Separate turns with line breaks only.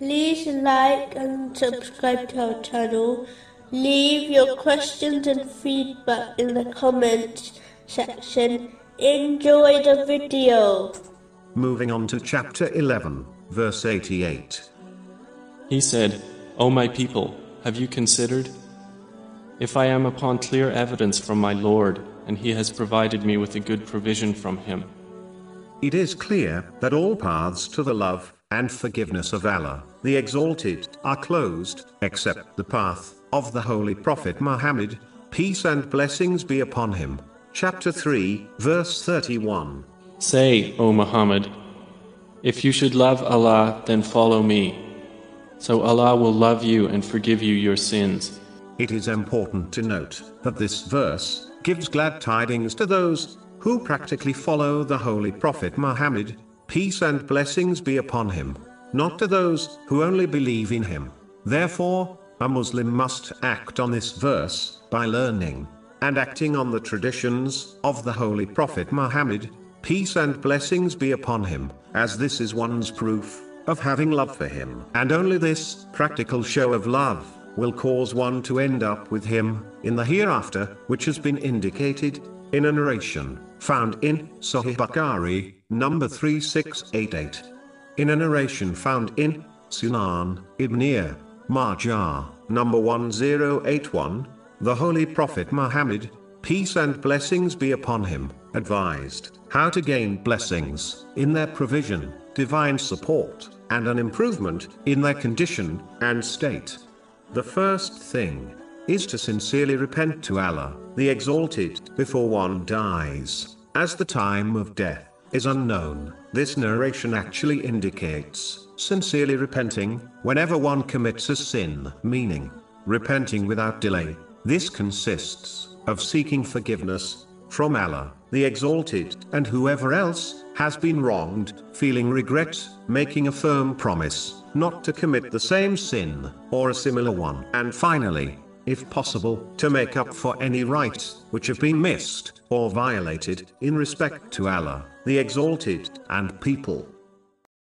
like and subscribe to our channel. Leave your questions and feedback in the comments section. Enjoy the video.
Moving on to chapter 11, verse 88.
He said, O my people, have you considered? If I am upon clear evidence from my Lord, and He has provided me with a good provision from Him,
It is clear that all paths to the love and forgiveness of Allah, the Exalted, are closed, except the path of the Holy Prophet Muhammad, peace and blessings be upon him. Chapter 3, verse 31.
Say, O Muhammad, if you should love Allah, then follow me. So Allah will love you and forgive you your sins.
It is important to note that this verse gives glad tidings to those who practically follow the Holy Prophet Muhammad, peace and blessings be upon him, not to those who only believe in him. Therefore, a Muslim must act on this verse by learning and acting on the traditions of the Holy Prophet Muhammad, peace and blessings be upon him, as this is one's proof of having love for him. And only this practical show of love will cause one to end up with him in the hereafter, which has been indicated in a narration found in Sahih Bukhari, number 3688. In a narration found in Sunan Ibn Majah, number 1081, the Holy Prophet Muhammad, peace and blessings be upon him, advised how to gain blessings in their provision, divine support, and an improvement in their condition and state. The first thing is to sincerely repent to Allah, the Exalted, before one dies, as the time of death is unknown. This narration actually indicates sincerely repenting whenever one commits a sin, meaning repenting without delay. This consists of seeking forgiveness from Allah, the Exalted, and whoever else has been wronged, feeling regret, making a firm promise not to commit the same sin or a similar one, and finally, if possible, to make up for any rights which have been missed or violated in respect to Allah, the Exalted, and people.